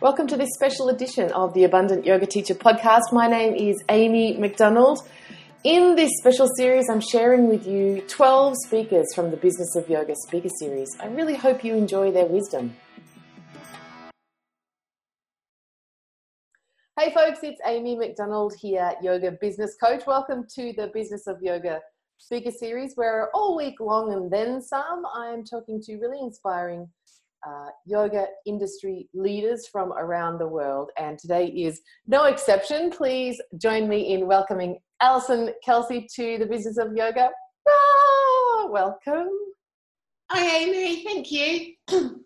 Welcome to this special edition of the Abundant Yoga Teacher podcast. My name is Amy McDonald. In this special series, I'm sharing with you 12 speakers from the Business of Yoga speaker series. I really hope you enjoy their wisdom. Hey folks, it's Amy McDonald here, Yoga Business Coach. Welcome to the Business of Yoga speaker series where all week long and then some, I'm talking to really inspiring uh, yoga industry leaders from around the world. And today is no exception. Please join me in welcoming Alison Kelsey to the business of yoga. Ah, welcome. Hi, Amy. Thank you.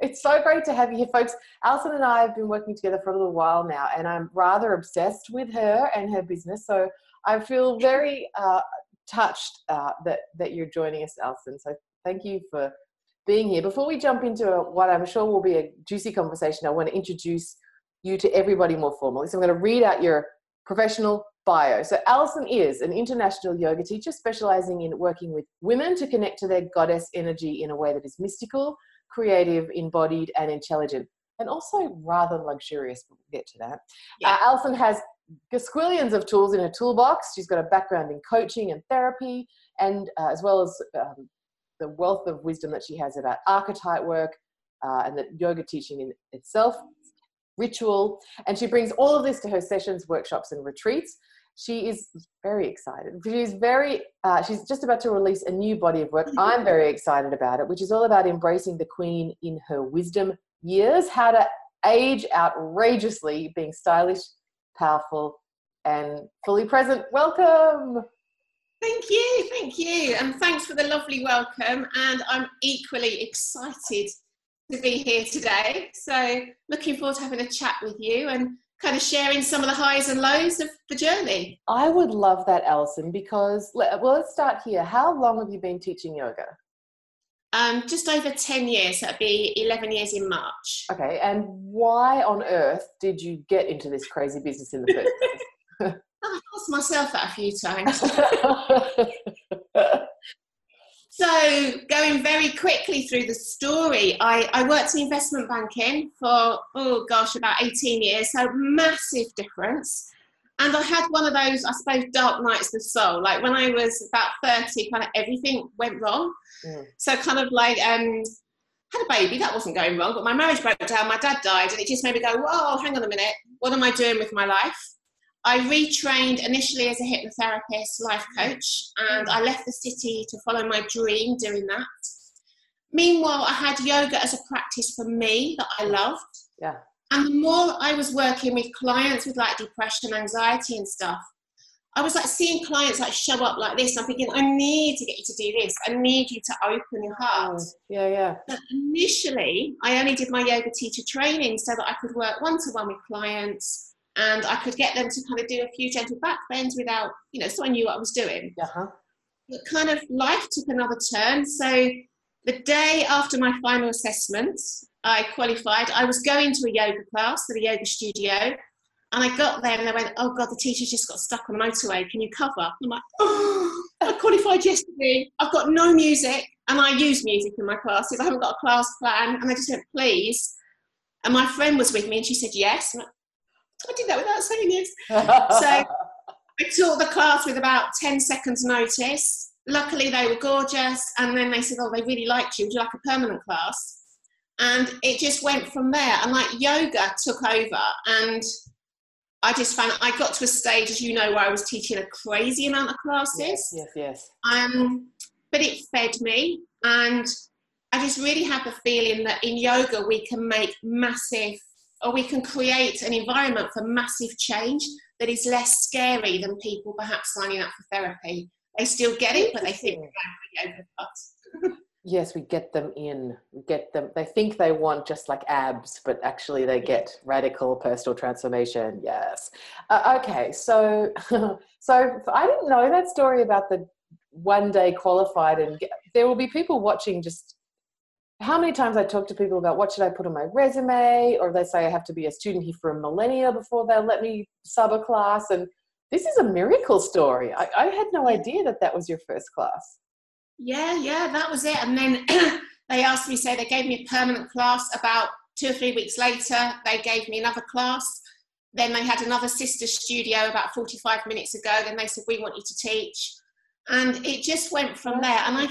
it's so great to have you here, folks. Alison and I have been working together for a little while now, and I'm rather obsessed with her and her business. So I feel very uh, touched uh, that that you're joining us, Alison. So thank you for being here. Before we jump into what I'm sure will be a juicy conversation, I want to introduce you to everybody more formally. So I'm going to read out your professional bio. So Alison is an international yoga teacher specializing in working with women to connect to their goddess energy in a way that is mystical, creative, embodied, and intelligent, and also rather luxurious. We'll get to that. Yeah. Uh, Alison has squillions of tools in her toolbox. She's got a background in coaching and therapy, and uh, as well as um, the wealth of wisdom that she has about archetype work uh, and that yoga teaching in itself, ritual, and she brings all of this to her sessions, workshops, and retreats. She is very excited. She's very. Uh, she's just about to release a new body of work. I'm very excited about it, which is all about embracing the queen in her wisdom years, how to age outrageously, being stylish, powerful, and fully present. Welcome. Thank you, thank you, and thanks for the lovely welcome. And I'm equally excited to be here today. So, looking forward to having a chat with you and kind of sharing some of the highs and lows of the journey. I would love that, Alison, because well, let's start here. How long have you been teaching yoga? Um, just over 10 years, so it'll be 11 years in March. Okay, and why on earth did you get into this crazy business in the first place? I've asked myself that a few times. so, going very quickly through the story, I, I worked in investment banking for, oh gosh, about 18 years, so massive difference. And I had one of those, I suppose, dark nights of the soul. Like when I was about 30, kind of everything went wrong. Mm. So, kind of like, um, had a baby, that wasn't going wrong, but my marriage broke down, my dad died, and it just made me go, whoa, hang on a minute, what am I doing with my life? I retrained initially as a hypnotherapist, life mm. coach, and mm. I left the city to follow my dream doing that. Meanwhile, I had yoga as a practice for me that I loved. Yeah. And the more I was working with clients with like depression, anxiety, and stuff, I was like seeing clients like show up like this. And I'm thinking, I need to get you to do this. I need you to open your heart. Oh, yeah, yeah. But initially, I only did my yoga teacher training so that I could work one to one with clients and I could get them to kind of do a few gentle back bends without, you know, so I knew what I was doing. Uh-huh. But kind of life took another turn. So the day after my final assessment, I qualified. I was going to a yoga class at a yoga studio, and I got there and they went, "Oh God, the teacher just got stuck on the motorway. Can you cover?" I'm like, "Oh, I qualified yesterday. I've got no music, and I use music in my classes. I haven't got a class plan." And I just went, "Please." And my friend was with me, and she said, "Yes." I did that without saying yes. so I taught the class with about 10 seconds notice. Luckily, they were gorgeous. And then they said, Oh, they really liked you. Would you like a permanent class? And it just went from there. And like yoga took over. And I just found I got to a stage, as you know, where I was teaching a crazy amount of classes. Yes, yes, yes. Um, but it fed me. And I just really had the feeling that in yoga, we can make massive or we can create an environment for massive change that is less scary than people perhaps signing up for therapy. They still get it, but they think yes, we get them in. We get them. They think they want just like abs, but actually they get radical personal transformation. Yes. Uh, okay, so so I didn't know that story about the one day qualified, and get, there will be people watching just how many times I talk to people about what should I put on my resume, or they say I have to be a student here for a millennia before they'll let me sub a class. And this is a miracle story. I, I had no idea that that was your first class. Yeah, yeah, that was it. And then they asked me, say they gave me a permanent class about two or three weeks later, they gave me another class. Then they had another sister studio about 45 minutes ago. Then they said, We want you to teach. And it just went from there. And I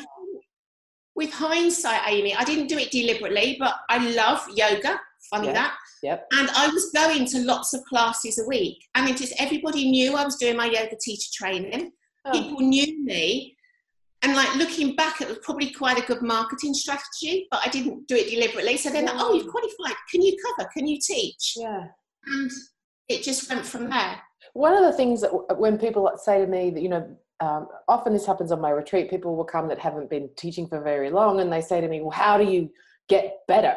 with hindsight, Amy, I didn't do it deliberately, but I love yoga. Funny that. Yep. And I was going to lots of classes a week, and it just everybody knew I was doing my yoga teacher training. Oh. People knew me, and like looking back, it was probably quite a good marketing strategy, but I didn't do it deliberately. So then, yeah. oh, you've qualified. Can you cover? Can you teach? Yeah. And it just went from there. One of the things that when people say to me that you know um, often this happens on my retreat. People will come that haven't been teaching for very long, and they say to me, "Well, how do you get better?"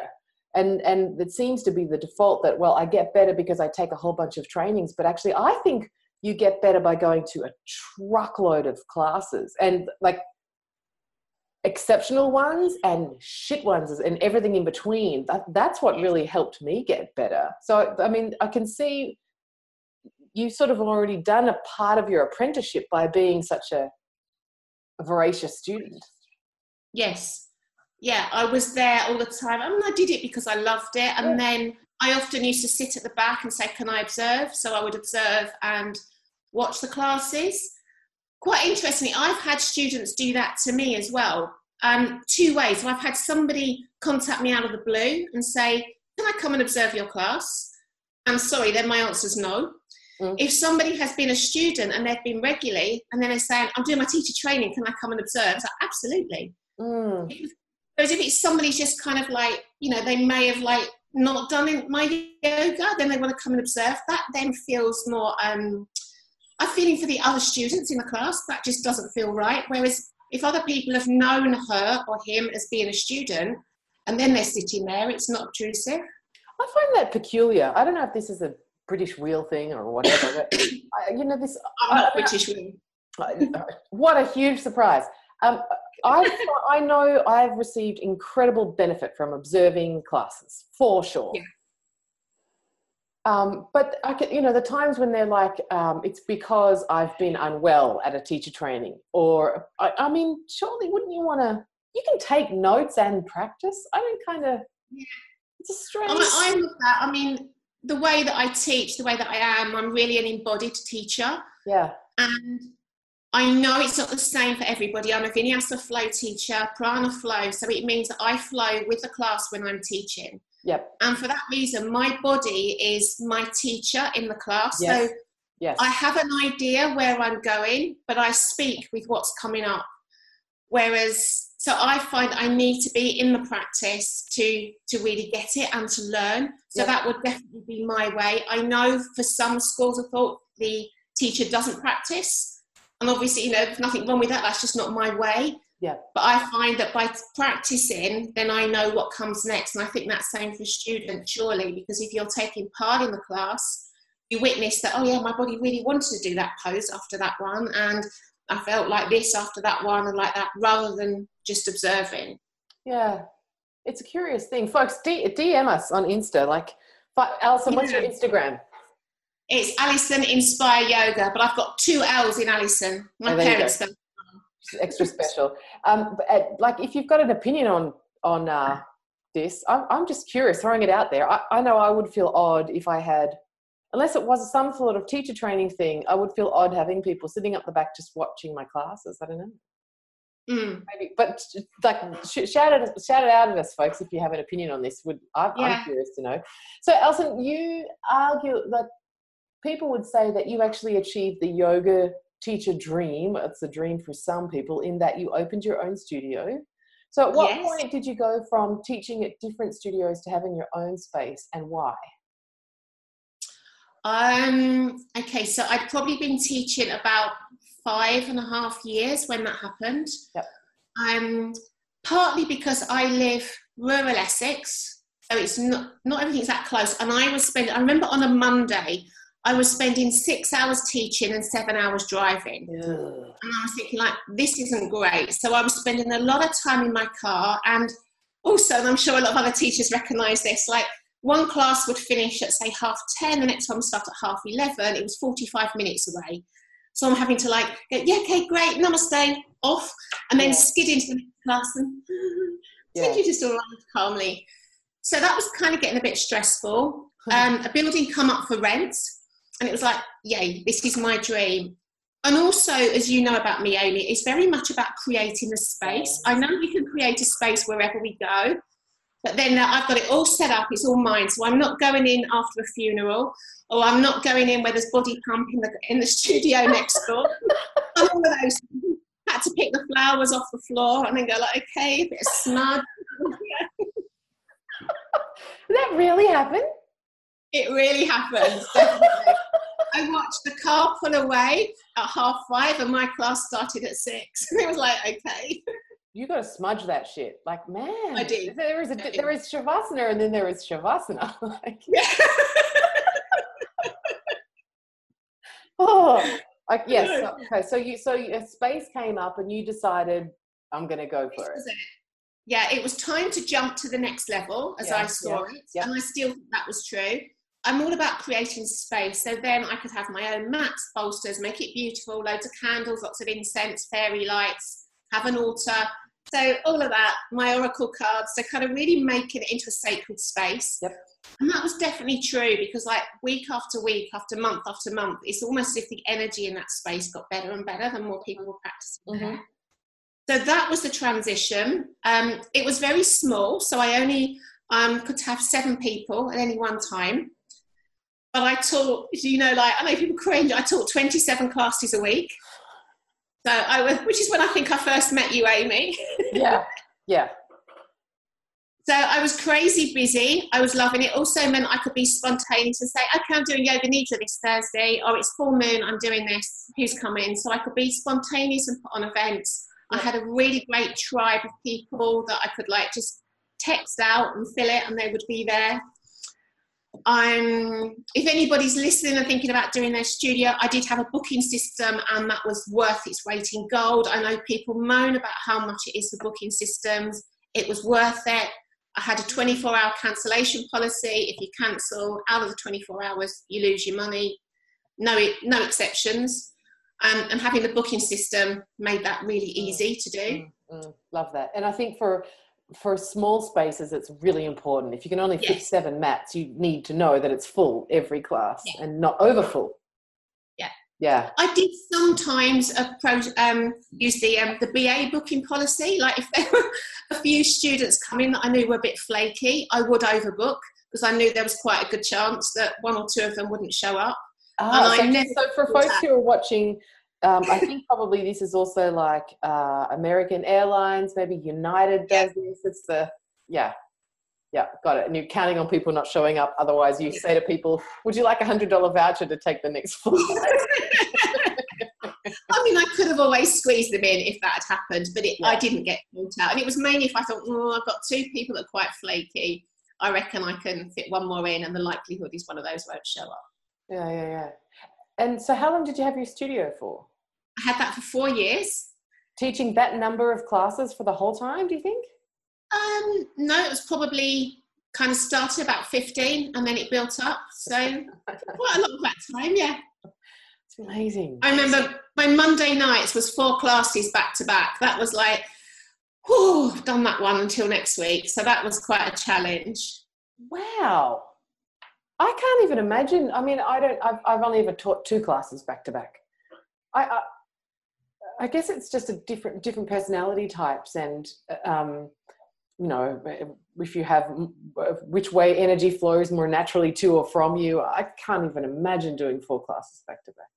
And and it seems to be the default that well, I get better because I take a whole bunch of trainings. But actually, I think you get better by going to a truckload of classes and like exceptional ones and shit ones and everything in between. That, that's what really helped me get better. So I mean, I can see you sort of already done a part of your apprenticeship by being such a, a voracious student. Yes. Yeah, I was there all the time. I mean, I did it because I loved it. And yeah. then I often used to sit at the back and say, Can I observe? So I would observe and watch the classes. Quite interestingly, I've had students do that to me as well. Um, two ways. So I've had somebody contact me out of the blue and say, Can I come and observe your class? I'm sorry, then my answer is no. Mm. If somebody has been a student and they've been regularly, and then they're saying, "I'm doing my teacher training, can I come and observe?" Like, Absolutely. Mm. Whereas if it's somebody's just kind of like, you know, they may have like not done my yoga, then they want to come and observe. That then feels more. Um, I'm feeling for the other students in the class. That just doesn't feel right. Whereas if other people have known her or him as being a student, and then they're sitting there, it's not obtrusive. I find that peculiar. I don't know if this is a British wheel thing or whatever. But, you know this. I'm not British wheel. What a huge surprise! Um, I I know I've received incredible benefit from observing classes for sure. Yeah. Um, but I can, you know, the times when they're like, um, it's because I've been unwell at a teacher training, or I, I mean, surely wouldn't you want to? You can take notes and practice. I mean, kind of. Yeah. It's a strange. I, I love that. I mean, the way that I teach, the way that I am, I'm really an embodied teacher. Yeah. And I know it's not the same for everybody. I'm a Vinyasa flow teacher, prana flow. So it means that I flow with the class when I'm teaching. Yep. And for that reason, my body is my teacher in the class. Yes. So yes. I have an idea where I'm going, but I speak with what's coming up. Whereas so I find I need to be in the practice to to really get it and to learn. So that would definitely be my way. I know for some schools of thought the teacher doesn't practice, and obviously you know there's nothing wrong with that. That's just not my way. Yeah. But I find that by practicing, then I know what comes next, and I think that's same for students surely because if you're taking part in the class, you witness that oh yeah, my body really wanted to do that pose after that one, and I felt like this after that one and like that, rather than just observing. Yeah, it's a curious thing, folks. D- DM us on Insta. Like, Alison, what's your Instagram? It's Alison Inspire Yoga, but I've got two L's in Alison. My oh, parents extra special. Um, but, uh, like, if you've got an opinion on on uh, this, I'm, I'm just curious, throwing it out there. I, I know I would feel odd if I had unless it was some sort of teacher training thing, I would feel odd having people sitting up the back just watching my classes. I don't know. Mm. Maybe, but like shout it, shout it out at us, folks, if you have an opinion on this. Would I'm, yeah. I'm curious to know. So, Alison, you argue that people would say that you actually achieved the yoga teacher dream. It's a dream for some people in that you opened your own studio. So, at what yes. point did you go from teaching at different studios to having your own space, and why? Um. Okay, so I'd probably been teaching about five and a half years when that happened. Yep. Um, partly because I live rural Essex, so it's not not everything's that close. And I was spending. I remember on a Monday, I was spending six hours teaching and seven hours driving. Yeah. And I was thinking, like, this isn't great. So I was spending a lot of time in my car, and also, and I'm sure a lot of other teachers recognise this, like. One class would finish at say half 10, the next one would start at half 11. It was 45 minutes away. So I'm having to like, go, yeah, okay, great, namaste, off, and then yeah. skid into the class and yeah. you just arrive calmly. So that was kind of getting a bit stressful. Um, a building come up for rent, and it was like, yay, this is my dream. And also, as you know about me, Amy, it's very much about creating a space. I know we can create a space wherever we go, but then I've got it all set up, it's all mine. So I'm not going in after a funeral, or I'm not going in where there's body pump in the, in the studio next door. all of those. Had to pick the flowers off the floor and then go like, okay, a bit of. Did that really happen? It really happened. I watched the car pull away at half five, and my class started at six. And it was like, okay. You got to smudge that shit. Like, man, I did. There is a there is shavasana, and then there is shavasana. like, oh, like yes. Okay, so you so a space came up, and you decided I'm going to go for it. it. Yeah, it was time to jump to the next level as Yeah, I saw yeah, it, yeah. and I still think that was true. I'm all about creating space, so then I could have my own mats, bolsters, make it beautiful, loads of candles, lots of incense, fairy lights, have an altar. So all of that, my oracle cards, so kind of really making it into a sacred space. Yep. And that was definitely true because, like, week after week, after month after month, it's almost as if the energy in that space got better and better the more people were practicing Mhm. there. So that was the transition. Um, it was very small, so I only um, could have seven people at any one time. But I taught, you know, like I know people cringe. I taught twenty-seven classes a week. So I was, which is when I think I first met you, Amy. Yeah, yeah. So I was crazy busy. I was loving it. Also meant I could be spontaneous and say, okay, I'm doing yoga nidra this Thursday, or it's full moon, I'm doing this. Who's coming? So I could be spontaneous and put on events. I had a really great tribe of people that I could like just text out and fill it, and they would be there. I'm. If anybody's listening and thinking about doing their studio, I did have a booking system, and that was worth its weight in gold. I know people moan about how much it is for booking systems. It was worth it. I had a 24 hour cancellation policy. If you cancel out of the 24 hours, you lose your money. No, no exceptions. Um, and having the booking system made that really easy to do. Mm, mm, love that. And I think for for small spaces, it's really important. If you can only fit seven mats, you need to know that it's full every class Yeah. and not over full. Yeah. Yeah. I did sometimes approach, um, use the um, the BA booking policy. Like if there were a few students coming that I knew were a bit flaky, I would overbook because I knew there was quite a good chance that one or two of them wouldn't show up. Ah, so, so for folks who are watching, um, I think probably this is also like uh, American Airlines, maybe United Yeah. does this. It's the yeah, yeah, got it. And you're counting on people not showing up. Otherwise, you Yeah. say to people, "Would you like a hundred dollar voucher to take the next flight?" I mean, I could have always squeezed them in if that had happened, but it, I didn't get caught out. And it was mainly if I thought, oh, I've got two people that are quite flaky. I reckon I can fit one more in, and the likelihood is one of those won't show up. yeah, yeah, yeah. And so, how long did you have your studio for? I had that for four years. Teaching that number of classes for the whole time? Do you think? Um, no, it was probably kind of started about 15 and then it built up. So quite a lot of that time, yeah. It's amazing. I remember my Monday nights was four classes back to back. That was like, whew, I've done that one until next week. So that was quite a challenge. Wow. I can't even imagine. I mean, I don't. I've, I've only ever taught two classes back to back. I, I, I guess it's just a different different personality types, and um, you know, if you have which way energy flows more naturally to or from you. I can't even imagine doing four classes back to back.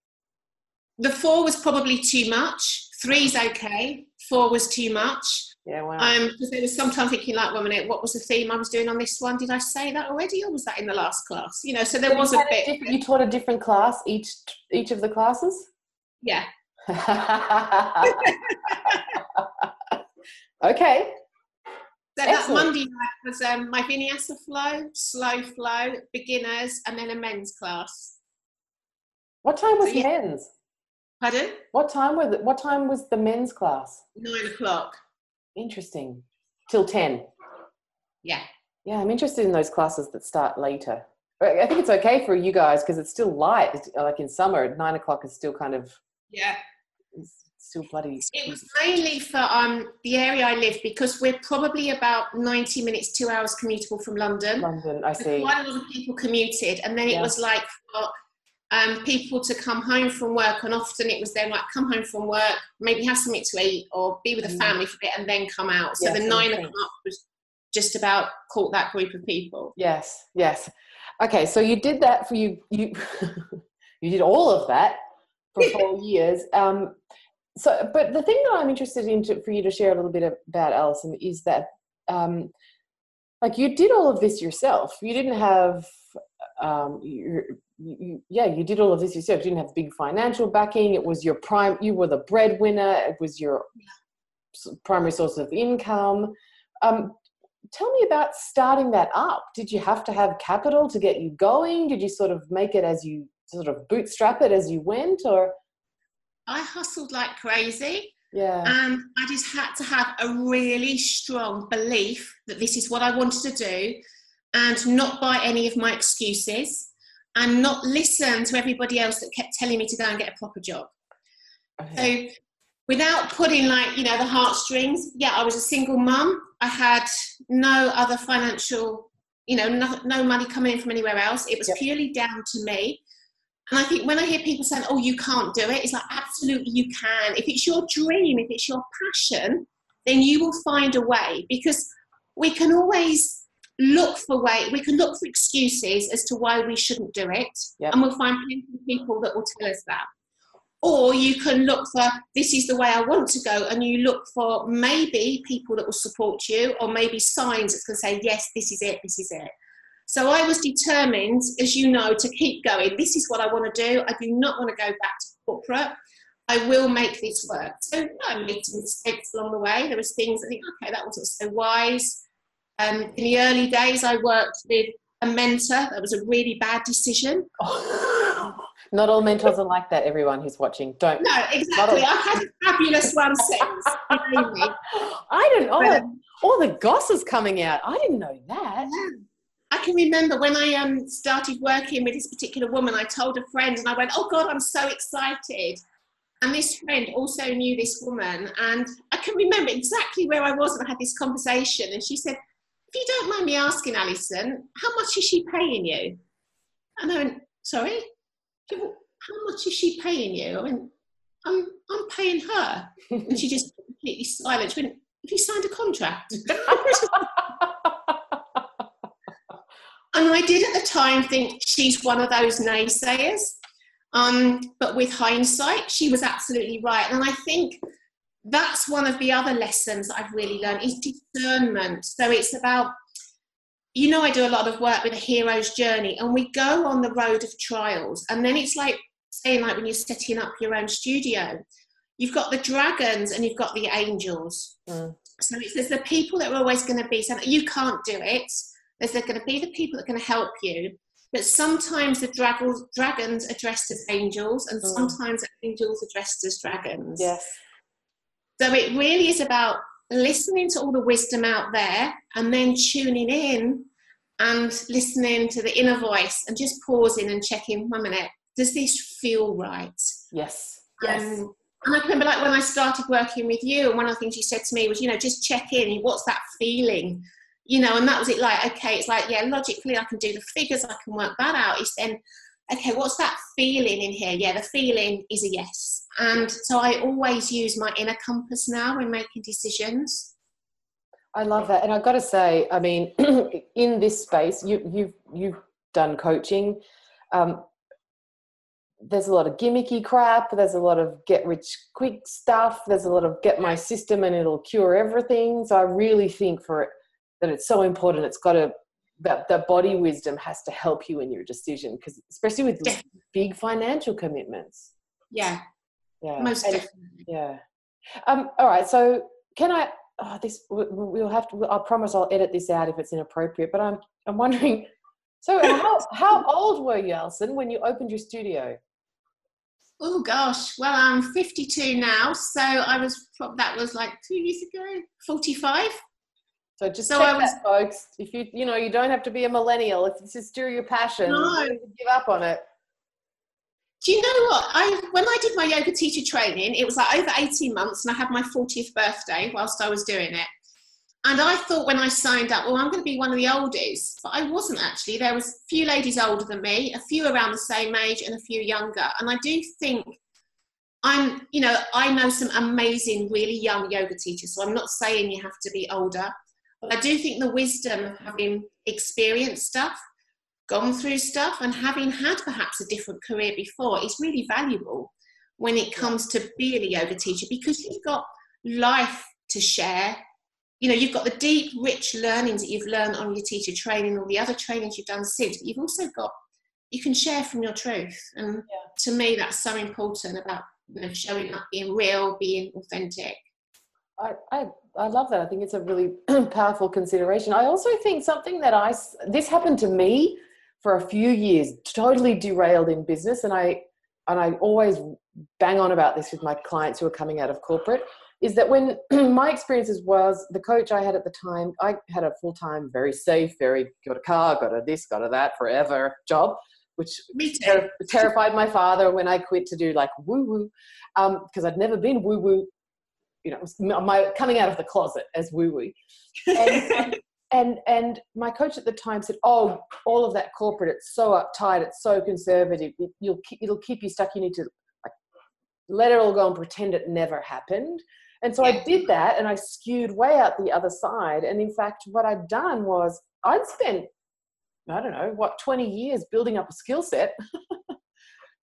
The four was probably too much. Three's okay. Four was too much. Yeah, wow. Um, because there was sometimes thinking like, one minute, what was the theme I was doing on this one? Did I say that already, or was that in the last class? You know, so there So was a bit. different- you taught a different class each each of the classes. Yeah, okay. So that Monday night was um, my vinyasa flow, slow flow, beginners, and then a men's class. What time was So you- men's? Pardon? What time was it? What time was the men's class? Nine o'clock. Interesting. Till ten. Yeah. Yeah, I'm interested in those classes that start later. I think it's okay for you guys because it's still light. It's, like in summer, nine o'clock is still kind of Yeah. it's still bloody. It was mainly for um, the area I live because we're probably about 90 minutes, two hours commutable from London. London, I see. Quite a lot of people commuted, and then it Yeah. was like um, people to come home from work, and often it was then like come home from work, maybe have something to eat, or be with the Mm. family for a bit, and then come out. So Yes, the nine o'clock was just about caught that group of people. Yes, yes. Okay, so you did that for you. You you did all of that for four years. Um, so, but the thing that I'm interested in to, for you to share a little bit about, Alison, is that um, like you did all of this yourself. You didn't have, um, you, you, yeah, you did all of this yourself. You didn't have big financial backing. It was your prime. You were the breadwinner. It was your primary source of income. Um, tell me about starting that up. Did you have to have capital to get you going? Did you sort of make it as you sort of bootstrap it as you went, or I hustled like crazy. yeah, And I just had to have a really strong belief that this is what I wanted to do and not buy any of my excuses and not listen to everybody else that kept telling me to go and get a proper job. Okay. So without putting like, you know, the heartstrings, yeah, I was a single mum. I had no other financial, you know, no, no money coming in from anywhere else. It was Yep. purely down to me. And I think when I hear people saying, oh, you can't do it, it's like, absolutely you can. If it's your dream, if it's your passion, then you will find a way because we can always look for way we can look for excuses as to why we shouldn't do it Yep. and we'll find plenty of people that will tell us that or you can look for this is the way I want to go, and you look for maybe people that will support you, or maybe signs that's going to say, Yes, this is it, this is it. So I was determined, as you know, to keep going. This is what I want to do. I do not want to go back to corporate. I will make this work. So I made some mistakes along the way. There was things I think, okay, that wasn't so wise. Um, in the early days, I worked with a mentor. That was a really bad decision. Not all mentors are like that. Everyone who's watching, don't. No, exactly. I had a fabulous one since. you know me. I didn't. Oh, But- all the goss is coming out. I didn't know that. I can remember when I um, started working with this particular woman, I told a friend and I went, Oh God, I'm so excited. And this friend also knew this woman. And I can remember exactly where I was when I had this conversation. And she said, If you don't mind me asking, Alison, how much is she paying you? And I went, Sorry? How much is she paying you? I went, I'm, I'm paying her. And she just completely silent. She went, Have you signed a contract? And I did at the time think she's one of those naysayers. Um, but with hindsight, she was absolutely right. And I think that's one of the other lessons that I've really learned is discernment. So it's about, you know, I do a lot of work with a hero's journey, and we go on the road of trials. And then it's like saying, like when you're setting up your own studio, you've got the dragons and you've got the angels. Mm. So it's, there's the people that are always going to be saying, you can't do it. There's going to be the people that are going to help you. But sometimes the dragons, dragons are dressed as angels, and Mm. sometimes angels are dressed as dragons. yes. So it really is about listening to all the wisdom out there and then tuning in and listening to the inner voice and just pausing and checking one minute, does this feel right? Yes. Yes. Um, and I remember like when I started working with you, and one of the things you said to me was, you know, just check in. What's that feeling? You know, and that was it. Like, okay, it's like, yeah, logically I can do the figures, I can work that out. It's then, okay, what's that feeling in here? Yeah, the feeling is a yes. And so I always use my inner compass now when making decisions. I love that, and I've got to say, I mean, in this space, you, you've you've done coaching. Um, there's a lot of gimmicky crap. There's a lot of get rich quick stuff. There's a lot of get my system and it'll cure everything. So I really think for it that it's so important. It's got to that that body wisdom has to help you in your decision because especially with Yeah. big financial commitments. Yeah, Yeah, most And- definitely. yeah. Um, all right. So can I? Oh, this we- we'll have to. I promise I'll edit this out if it's inappropriate. But I'm I'm wondering. So how how old were you, Alison, when you opened your studio? Oh gosh, well I'm 52 now, so I was that was like two years ago, 45. So just So check I was- that, folks. If you you know you don't have to be a millennial. If this is still your passion, No. you don't have to give up on it. Do you know what? I when I did my yoga teacher training, it was like over 18 months, and I had my 40th birthday whilst I was doing it. And I thought when I signed up, well, I'm going to be one of the oldies, but I wasn't actually. There was a few ladies older than me, a few around the same age, and a few younger. And I do think I'm, you know, I know some amazing, really young yoga teachers. So I'm not saying you have to be older, but I do think the wisdom of having experienced stuff gone through stuff and having had perhaps a different career before is really valuable when it comes to being a yoga teacher because you've got life to share. You know, you've got the deep, rich learnings that you've learned on your teacher training, all the other trainings you've done since, but you've also got, you can share from your truth. And yeah. to me, that's so important about you know, showing up, being real, being authentic. I, I, I love that. I think it's a really powerful consideration. I also think something that I, this happened to me for a few years, totally derailed in business. And I, and I always bang on about this with my clients who are coming out of corporate is that when my experiences was the coach I had at the time, I had a full time, very safe, very got a car, got a this, got a that, forever job, which ter- terrified my father when I quit to do like woo woo, because um, I'd never been woo woo. You know, my coming out of the closet as woo woo. And, and and my coach at the time said oh all of that corporate it's so uptight it's so conservative it, you'll keep, it'll keep you stuck you need to like let it all go and pretend it never happened. And so i did that and i skewed way out the other side and in fact what i'd done was i'd spent i don't know what 20 years building up a skill set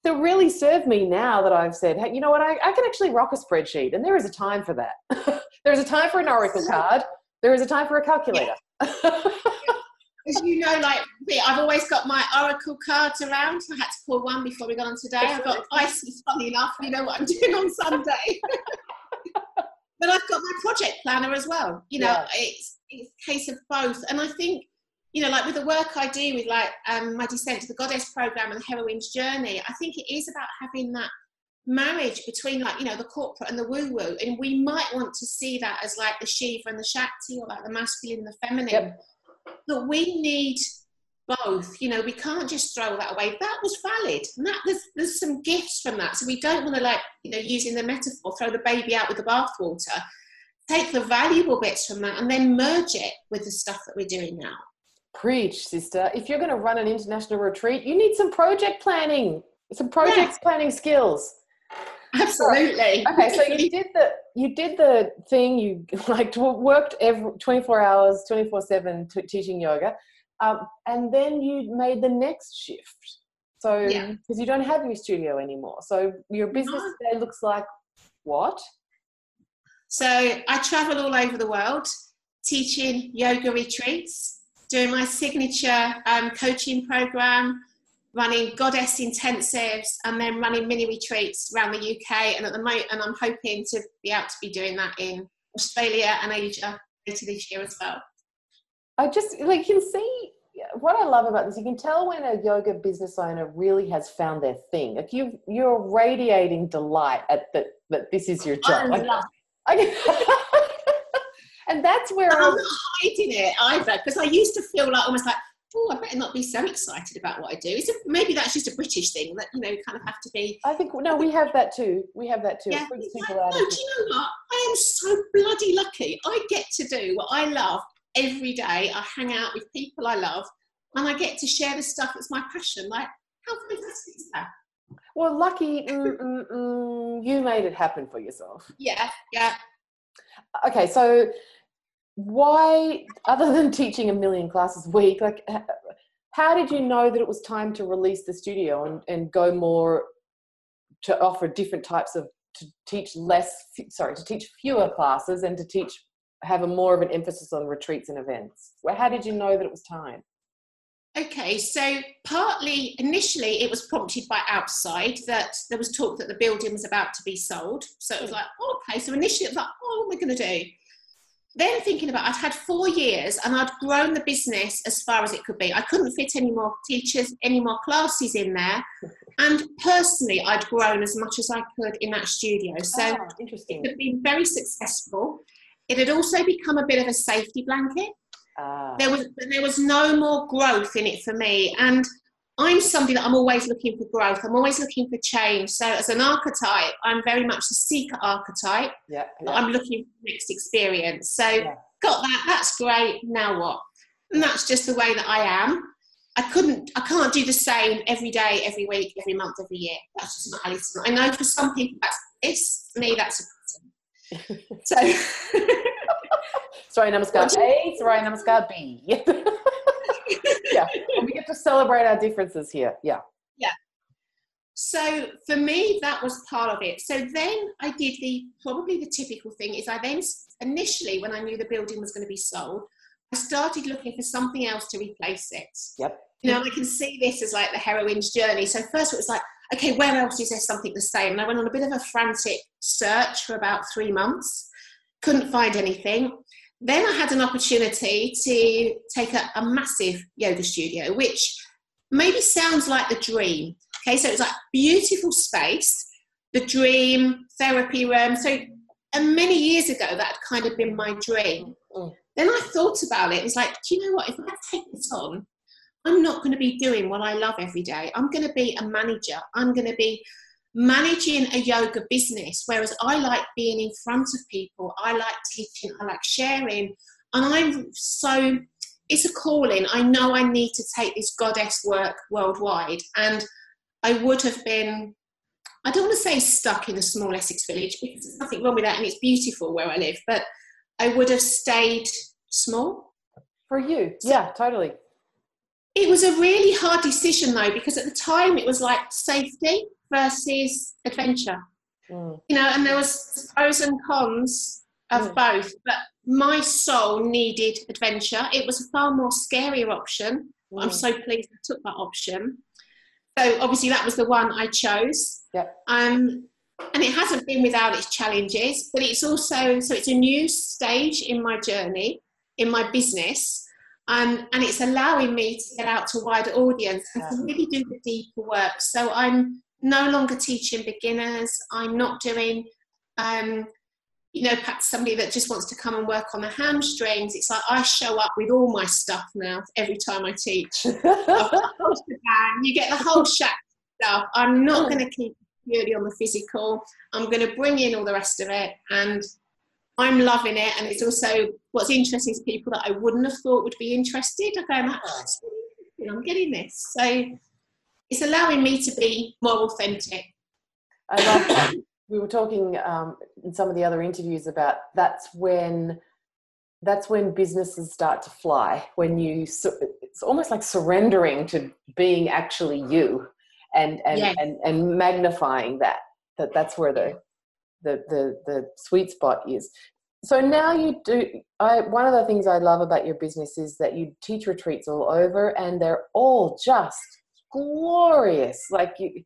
that really served me now that I've said, hey, you know what, I, I can actually rock a spreadsheet, and there is a time for that. There's a time for an Oracle card. There is a time for a calculator. As you know, like I've always got my Oracle cards around. I had to pull one before we got on today. I've got Isis, funny enough. You know what I'm doing on Sunday. but I've got my project planner as well. You know, yeah. it's, it's a case of both. And I think, you know, like with the work I do with like um, my Descent to the Goddess program and the Heroine's Journey, I think it is about having that marriage between like you know the corporate and the woo woo and we might want to see that as like the shiva and the shakti or like the masculine and the feminine. Yep. but we need both you know we can't just throw that away. That was valid. And that there's, there's some gifts from that. So we don't want to like you know using the metaphor throw the baby out with the bathwater. Take the valuable bits from that and then merge it with the stuff that we're doing now preach sister if you're going to run an international retreat you need some project planning some project yeah. planning skills Absolutely. okay, so you did the you did the thing. You like worked every twenty four hours, twenty four seven teaching yoga, um, and then you made the next shift. So because yeah. you don't have your studio anymore, so your business no. today looks like what? So I travel all over the world teaching yoga retreats, doing my signature um, coaching program running goddess intensives and then running mini retreats around the UK and at the moment and I'm hoping to be able to be doing that in Australia and Asia later this year as well. I just like you can see what I love about this, you can tell when a yoga business owner really has found their thing. Like you you're radiating delight at that that this is your job. Like, I, and that's where I'm not hiding it either because I used to feel like almost like oh, I better not be so excited about what I do. Is it, maybe that's just a British thing that you know kind of have to be. I think no, we have that too. We have that too. Yeah, no, do you know what? I am so bloody lucky. I get to do what I love every day. I hang out with people I love, and I get to share the stuff that's my passion. Like, how fantastic is that? Well, lucky mm, mm, mm, you made it happen for yourself. Yeah, yeah. Okay, so why other than teaching a million classes a week like how did you know that it was time to release the studio and, and go more to offer different types of to teach less sorry to teach fewer classes and to teach have a more of an emphasis on retreats and events well how did you know that it was time Okay, so partly initially it was prompted by outside that there was talk that the building was about to be sold. So it was hmm. like, oh, okay. So initially it was like, oh, what am I going to do? Then thinking about I'd had four years and I'd grown the business as far as it could be. I couldn't fit any more teachers, any more classes in there. And personally, I'd grown as much as I could in that studio. So oh, interesting. it had been very successful. It had also become a bit of a safety blanket. Ah. There was there was no more growth in it for me. And I'm somebody that I'm always looking for growth. I'm always looking for change. So as an archetype, I'm very much the seeker archetype. Yeah. yeah. I'm looking for the next experience. So Yeah. got that. That's great. Now what? And that's just the way that I am. I couldn't. I can't do the same every day, every week, every month, every year. That's just not is. I know for some people that's this. Me, that's a pattern. So Sorry, namaskar A, sorry, namaskar B. yeah. And we get to celebrate our differences here. Yeah. Yeah. So for me, that was part of it. So then I did the probably the typical thing is I then initially when I knew the building was going to be sold, I started looking for something else to replace it. Yep. You know, I can see this as like the heroine's journey. So first it was like, okay, where else is there something the same? And I went on a bit of a frantic search for about three months, couldn't find anything. Then I had an opportunity to take a, a massive yoga studio, which maybe sounds like the dream. Okay, so it's like beautiful space, the dream, therapy room. So, and many years ago, that had kind of been my dream. Mm. Then I thought about it. It's like, do you know what? If I take this on, I'm not going to be doing what I love every day. I'm going to be a manager. I'm going to be managing a yoga business. Whereas I like being in front of people. I like teaching. I like sharing. And I'm so, it's a calling. I know I need to take this goddess work worldwide. And I would have been, I don't want to say stuck in a small Essex village because there's nothing wrong with that and it's beautiful where I live, but I would have stayed small. For you. Yeah, totally. It was a really hard decision though, because at the time it was like safety versus adventure, Mm. you know, and there was pros and cons of Mm. both, but my soul needed adventure. It was a far more scarier option. but I'm Mm. so pleased I took that option. So obviously that was the one I chose. Yep. Um, and it hasn't been without its challenges, but it's also so it's a new stage in my journey, in my business, um, and it's allowing me to get out to a wider audience and to really do the deeper work. So I'm no longer teaching beginners. I'm not doing, um, you know, perhaps somebody that just wants to come and work on the hamstrings. It's like I show up with all my stuff now every time I teach. I've got the whole shebang. You get the whole shack stuff. I'm not going to keep purely on the physical. I'm going to bring in all the rest of it, and I'm loving it. And it's also what's interesting is people that I wouldn't have thought would be interested are going, oh, it's really. I'm getting this. So it's allowing me to be more authentic. I love that. We were talking um, in some of the other interviews about that's when that's when businesses start to fly. When you, it's almost like surrendering to being actually you, and and Yeah. and, and magnifying that. That that's where the the the the sweet spot is. So now you do. I one of the things I love about your business is that you teach retreats all over, and they're all just glorious. Like you,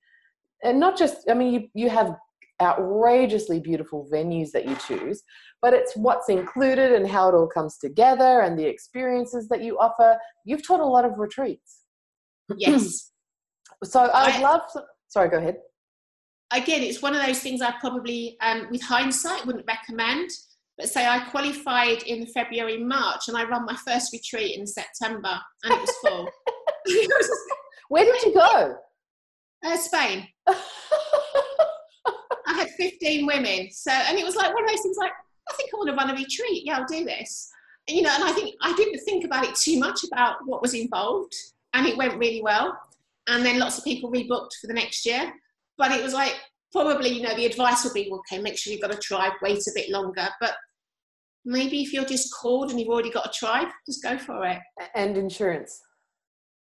and not just. I mean, you you have outrageously beautiful venues that you choose, but it's what's included and how it all comes together and the experiences that you offer. You've taught a lot of retreats. Yes. So I'd I- love. To, sorry, go ahead. Again, it's one of those things I probably, um, with hindsight, wouldn't recommend. But say I qualified in February, March, and I run my first retreat in September, and it was full. Where did you go? uh, Spain. I had 15 women. So, and it was like one of those things like, I think I want to run a retreat. Yeah, I'll do this. And, you know, and I think I didn't think about it too much about what was involved. And it went really well. And then lots of people rebooked for the next year. But it was like, probably, you know, the advice would be, okay, make sure you've got a tribe, wait a bit longer. But maybe if you're just called and you've already got a tribe, just go for it. and insurance.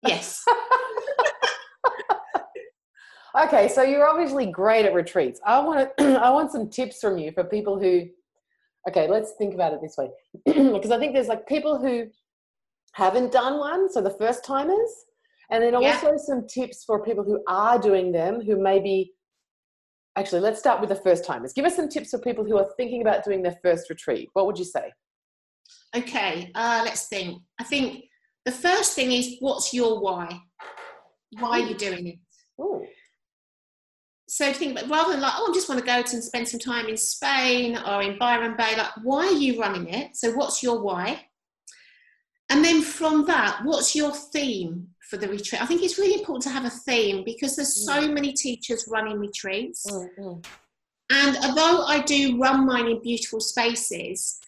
Yes. Okay, so you're obviously great at retreats. I want to, I want some tips from you for people who. Okay, let's think about it this way, because I think there's like people who haven't done one, so the first timers, and then Yeah. also some tips for people who are doing them, who maybe. Actually, let's start with the first timers. Give us some tips for people who are thinking about doing their first retreat. What would you say? Okay, uh, let's think. I think the first thing is what's your why? Why are you doing it? Ooh. So think about rather than like, oh, I just want to go and spend some time in Spain or in Byron Bay, like, why are you running it? So what's your why? And then from that, what's your theme for the retreat. I think it's really important to have a theme because there's so Mm. many teachers running retreats. Mm, And although I do run mine in beautiful spaces,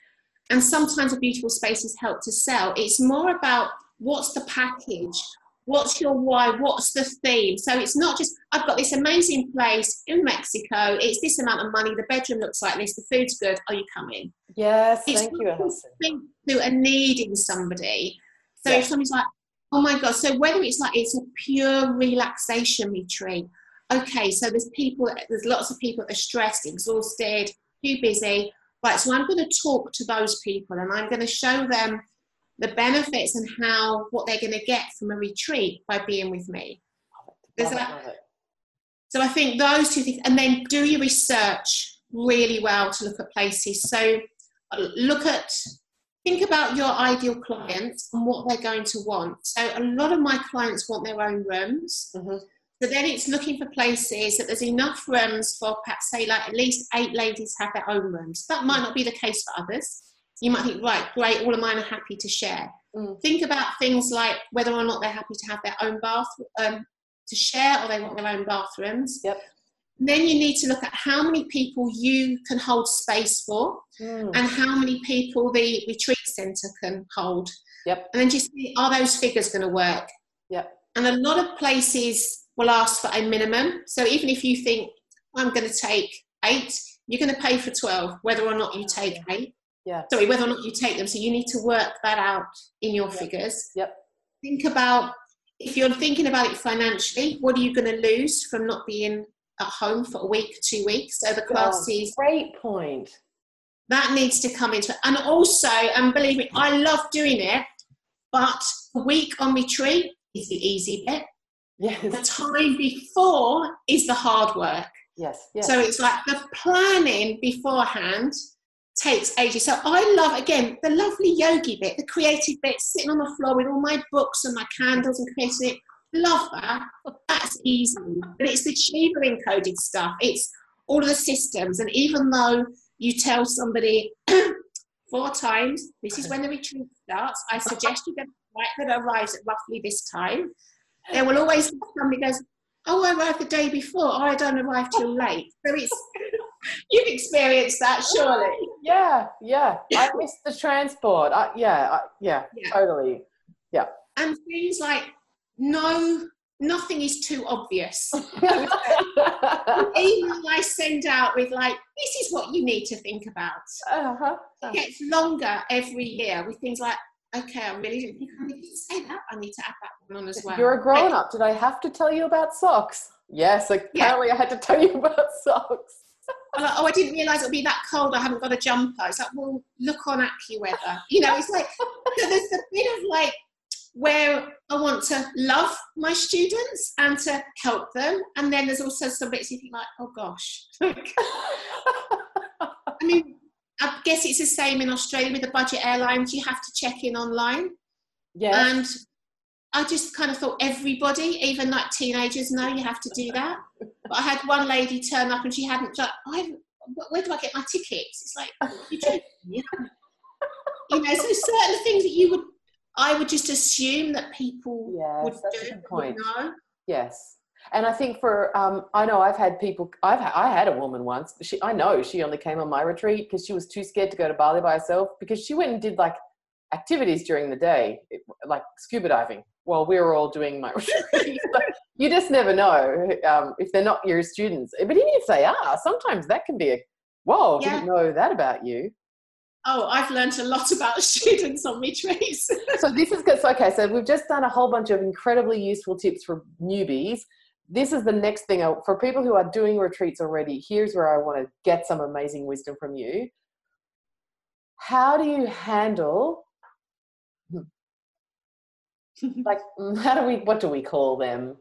and sometimes the beautiful spaces help to sell, it's more about what's the package, what's your why, what's the theme. So it's not just, I've got this amazing place in Mexico, it's this amount of money, the bedroom looks like this, the food's good, are you coming? Yes, It's thank you, Alison. to a need in somebody. So Yeah. if somebody's like, oh my God, so whether it's like it's a pure relaxation retreat, okay, so there's people, there's lots of people that are stressed, exhausted, too busy. Right, so I'm going to talk to those people and I'm going to show them the benefits and how what they're going to get from a retreat by being with me. There's Love it, that- love it. So I think those two things, and then do your research really well to look at places. So uh, look at, think about your ideal clients and what they're going to want. So a lot of my clients want their own rooms. Mhm. So then it's looking for places that there's enough rooms for perhaps say like at least eight ladies have their own rooms. That might not be the case for others. You might think, right, great, all of mine are happy to share. Mm. Think about things like whether or not they're happy to have their own bath um, to share or they want their own bathrooms. Yep. Then you need to look at how many people you can hold space for Mm. and how many people the retreat centre can hold. Yep. And then just see, are those figures going to work? Yep. And a lot of places will ask for a minimum. So even if you think, I'm going to take eight, you're going to pay for 12, whether or not you take eight. Yeah. Sorry, whether or not you take them. So you need to work that out in your Yep. figures. Yep. Think about, if you're thinking about it financially, what are you going to lose from not being at home for a week, two weeks? So the Oh, classes, Great point. that needs to come into it. And also, and believe me, I love doing it, but a week on retreat is the easy bit. The time before is the hard work. Yes. Yes. So it's like the planning beforehand takes ages. So I love, again, the lovely yogi bit, the creative bit, sitting on the floor with all my books and my candles and creating it. Love that. That's easy. But it's the Shiva encoded stuff. It's all of the systems. And even though you tell somebody four times, this is when the retreat starts, I suggest you get right that arrives at roughly this time. There will always be somebody goes, Oh, I arrived the day before. I don't arrive till late. So it's you've experienced that, surely. yeah. Yeah. I missed the transport. I, yeah. I, yeah. Yeah. Totally. Yeah. And things like no, nothing is too obvious. Email I send out with like, this is what you need to think about. uh-huh. It gets longer every year with things like, okay, I really didn't think I needed to say that. I need to add that one on as well. You're a grown up. Did I have to tell you about socks? Yes. Apparently, I had to tell you about socks. I'm like, oh, I didn't realise it would be that cold. I haven't got a jumper. It's like, well, look on AccuWeather. You know, it's like so there's a bit of like where I want to love my students and to help them, and then there's also some bits you think like, oh gosh. I mean, I guess it's the same in Australia with the budget airlines. You have to check in online, yes. and I just kind of thought everybody, even like teenagers, know you have to do that. But I had one lady turn up and she hadn't. Like, I where do I get my tickets? It's like you joking me? You know, so certain things that you would, I would just assume that people would yes. That's do, a good would point. know. Yes. And I think for um, I know I've had people. I've ha- I had a woman once. She I know she only came on my retreat because she was too scared to go to Bali by herself because she went and did like activities during the day, like scuba diving, while we were all doing my retreat. You just never know um, if they're not your students. But even if they are, sometimes that can be a whoa. Yeah. Didn't know that about you. Oh, I've learnt a lot about students on retreats. so this is good. So, okay, so we've just done a whole bunch of incredibly useful tips for newbies. This is the next thing I, for people who are doing retreats already. Here's where I want to get some amazing wisdom from you. How do you handle, like, how do we? What do we call them?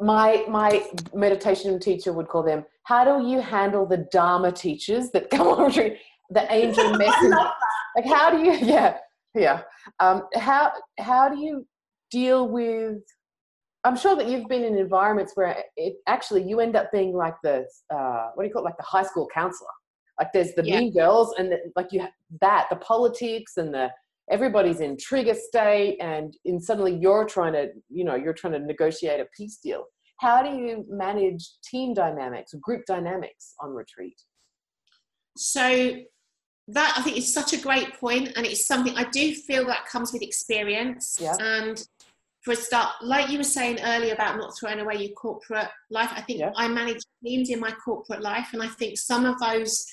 My my meditation teacher would call them. How do you handle the Dharma teachers that come on retreat? The angel messenger. like, how do you? Yeah, yeah um, how how do you deal with i'm sure that you've been in environments where it actually you end up being like the uh, what do you call it like the high school counselor like there's the Yeah. mean girls and the, like you have that the politics and the everybody's in trigger state and in suddenly you're trying to you know you're trying to negotiate a peace deal. How do you manage team dynamics or group dynamics on retreat? So that i think is such a great point and it's something i do feel that comes with experience. Yeah. and for a start like you were saying earlier about not throwing away your corporate life i think yeah. i manage teams in my corporate life and i think some of those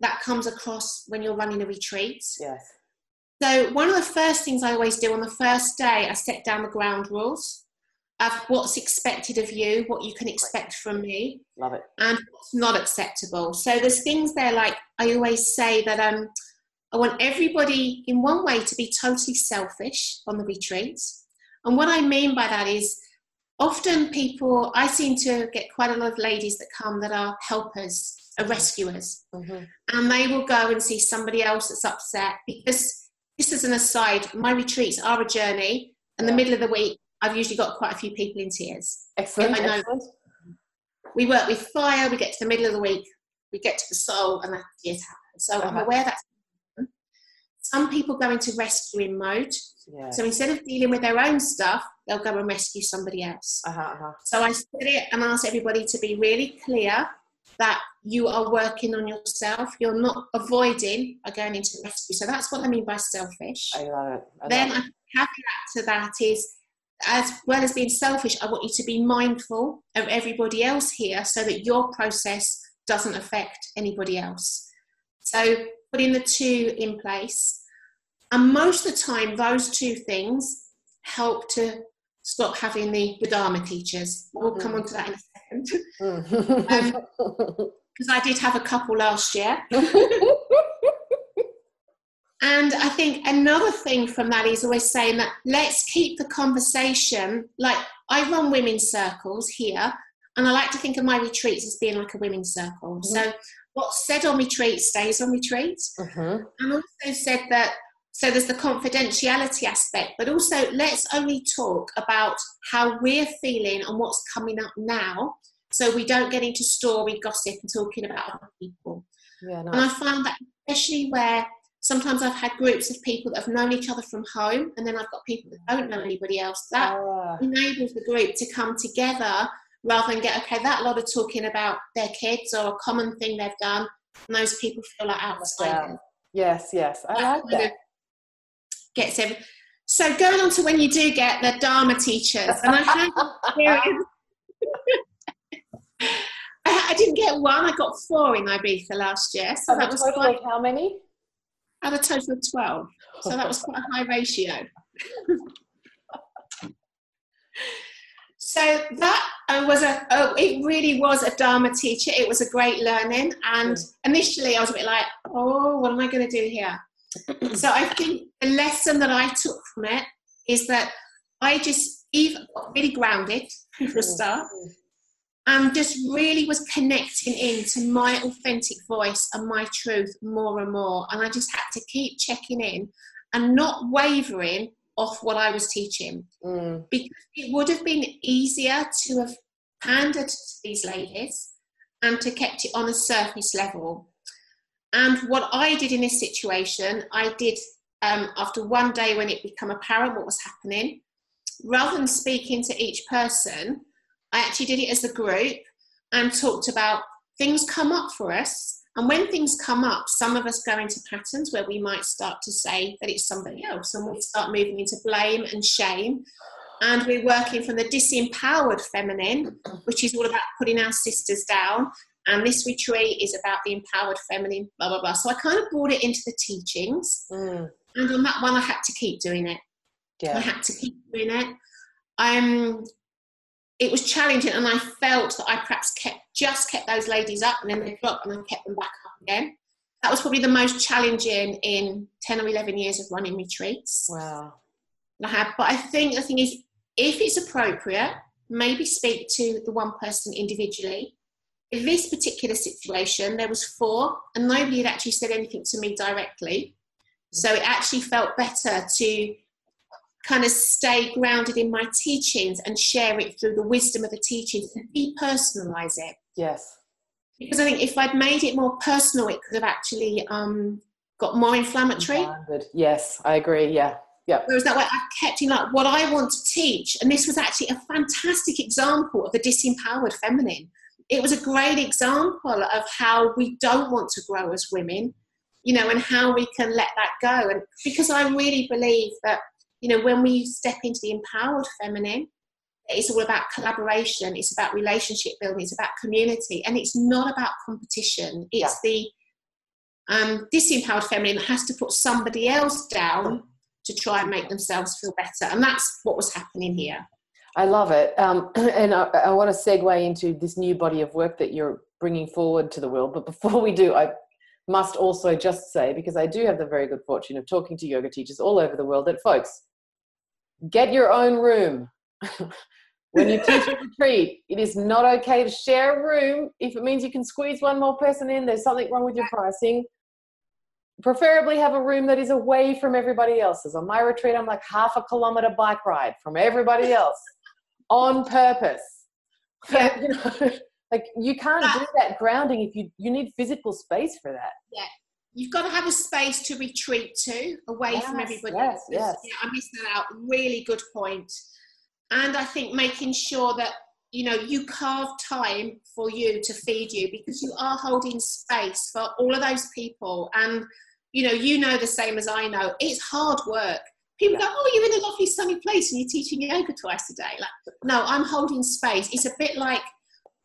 that comes across when you're running a retreat. Yes so one of the first things I always do on the first day, I set down the ground rules of what's expected of you, what you can expect from me. Love it. And what's not acceptable. So there's things there like I always say that um I want everybody in one way to be totally selfish on the retreat. And what I mean by that is often people I seem to get quite a lot of ladies that come that are helpers, are rescuers. Mm-hmm. And they will go and see somebody else that's upset because this is an aside, my retreats are a journey. In the middle of the week, I've usually got quite a few people in tears. Excellent. Excellent. We work with fire, we get to the middle of the week, we get to the soul, and that tears happen. So I'm Uh-huh. aware that some people go into rescuing mode. Yeah. So instead of dealing with their own stuff, they'll go and rescue somebody else. uh-huh, uh-huh. So I said it and asked everybody to be really clear that you are working on yourself. You're not avoiding by going into rescue. So that's what I mean by selfish. I love it. I then love a caveat to that is as well as being selfish, I want you to be mindful of everybody else here so that your process doesn't affect anybody else. So putting the two in place. And most of the time, those two things help to stop having the, Dharma teachers. We'll come mm-hmm. on to that in a second. it. Mm-hmm. Because I did have a couple last year. And I think another thing from that is always saying that let's keep the conversation like I run women's circles here, and I like to think of my retreats as being like a women's circle. Mm-hmm. So what's said on retreat stays on retreat. Mhm. And also said that so there's the confidentiality aspect, but also let's only talk about how we're feeling and what's coming up now, so we don't get into story gossip and talking about other people. Yeah, And I nice. found that especially where sometimes I've had groups of people that have known each other from home, and then I've got people that don't know anybody else. That Ah, enables the group to come together rather than get okay that lot of talking about their kids or a common thing they've done, and those people feel like outsiders. yes, yes. I like that. Gets every- so going on to when you do get the Dharma teachers, and I had experience. I, I didn't get one. I got four in Ibiza last year, so that was quite how many? out of a total of twelve. So that was quite a high ratio. so that uh, was a oh, it really was a Dharma teacher. It was a great learning, and initially I was a bit like, oh, what am I going to do here? So I think the lesson that I took from it is that I just even got really grounded for a start and just really was connecting into my authentic voice and my truth more and more. And I just had to keep checking in and not wavering off what I was teaching Mm, because it would have been easier to have pandered to these ladies and to kept it on a surface level. And what I did in this situation, I did um, after one day when it became apparent what was happening, rather than speaking to each person, I actually did it as a group and talked about things come up for us. And when things come up, some of us go into patterns where we might start to say that it's somebody else, and we start moving into blame and shame. And we're working from the disempowered feminine, which is all about putting our sisters down. And this retreat is about the empowered feminine, blah, blah, blah. So I kind of brought it into the teachings. mm, And on that one, I had to keep doing it. I had to keep doing it. Um, it was challenging, and I felt that I perhaps kept just kept those ladies up, and then they dropped, and I kept them back up again. That was probably the most challenging in ten or eleven years of running retreats Wow. I had. But I think the thing is, if it's appropriate, maybe speak to the one person individually. In this particular situation, there was four, and nobody had actually said anything to me directly. So it actually felt better to kind of stay grounded in my teachings and share it through the wisdom of the teachings and depersonalize it. Yes. Because I think if I'd made it more personal, it could have actually um, got more inflammatory. Yes, I agree. Yeah. Yeah. Whereas that way I kept in like what I want to teach. And this was actually a fantastic example of the disempowered feminine. It was a great example of how we don't want to grow as women, you know, and how we can let that go. And because I really believe that, you know, when we step into the empowered feminine, it's all about collaboration, it's about relationship building, it's about community, and it's not about competition. It's yeah. the um, disempowered feminine that has to put somebody else down to try and make themselves feel better. And that's what was happening here. I love it. Um, and I, I want to segue into this new body of work that you're bringing forward to the world. But before we do, I must also just say, because I do have the very good fortune of talking to yoga teachers all over the world, that folks, get your own room. when you teach a retreat, it is not okay to share a room if it means you can squeeze one more person in. There's something wrong with your pricing preferably have a room that is away from everybody else's. On my retreat, I'm like half a kilometer bike ride from everybody else on purpose. Yeah. you know, like you can't do that grounding if you you need physical space for that. Yeah. You've got to have a space to retreat to away yes, from everybody yes, else. Yes. Yeah, I missed that out. Really good point. And I think making sure that you know you carve time for you to feed you because you are holding space for all of those people and you know, you know the same as I know. It's hard work. People go, "Oh, you're in a lovely sunny place and you're teaching yoga twice a day." Like, no, I'm holding space. It's a bit like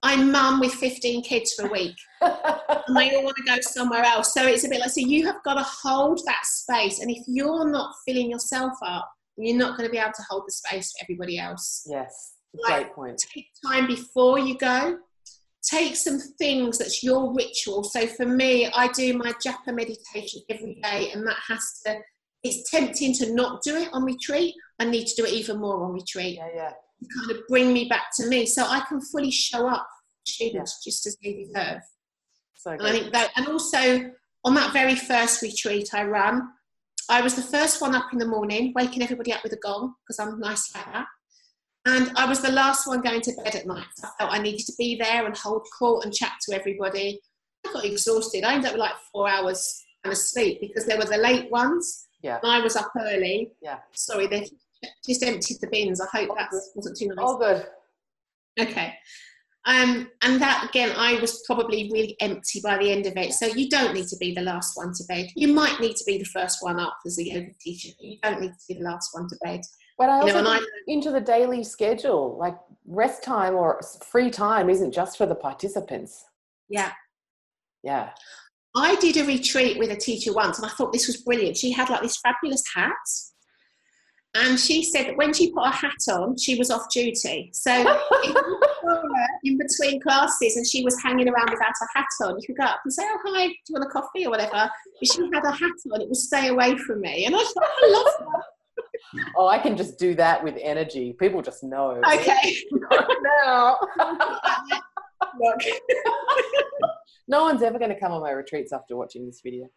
I'm mum with 15 kids for a week, and they all want to go somewhere else. So it's a bit like so you have got to hold that space, and if you're not filling yourself up, you're not going to be able to hold the space for everybody else. Yes, great point. Take time before you go take some things that's your ritual. So for me, I do my japa meditation every day, and that has to. It's tempting to not do it on retreat. I need to do it even more on retreat. Yeah, yeah. To kind of bring me back to me, so I can fully show up students yeah. just as they deserve. So and I think that, and also on that very first retreat I ran, I was the first one up in the morning, waking everybody up with a gong because I'm nice like that. And I was the last one going to bed at night. I felt I needed to be there and hold court and chat to everybody. I got exhausted. I ended up with like four hours and asleep because there were the late ones. Yeah. And I was up early. Yeah. Sorry, they just emptied the bins. I hope that wasn't too nice. All good. Okay. Um, and that again, I was probably really empty by the end of it. So you don't need to be the last one to bed. You might need to be the first one up as a yoga teacher. You don't need to be the last one to bed. But I also you know, I, into the daily schedule, like rest time or free time isn't just for the participants. Yeah. Yeah. I did a retreat with a teacher once and I thought this was brilliant. She had like this fabulous hat. And she said that when she put her hat on, she was off duty. So in between classes and she was hanging around without her hat on, you could go up and say, Oh, hi, do you want a coffee or whatever? But she had her hat on, it would stay away from me. And I thought, I love that oh, I can just do that with energy. People just know. Okay. no. No one's ever going to come on my retreats after watching this video.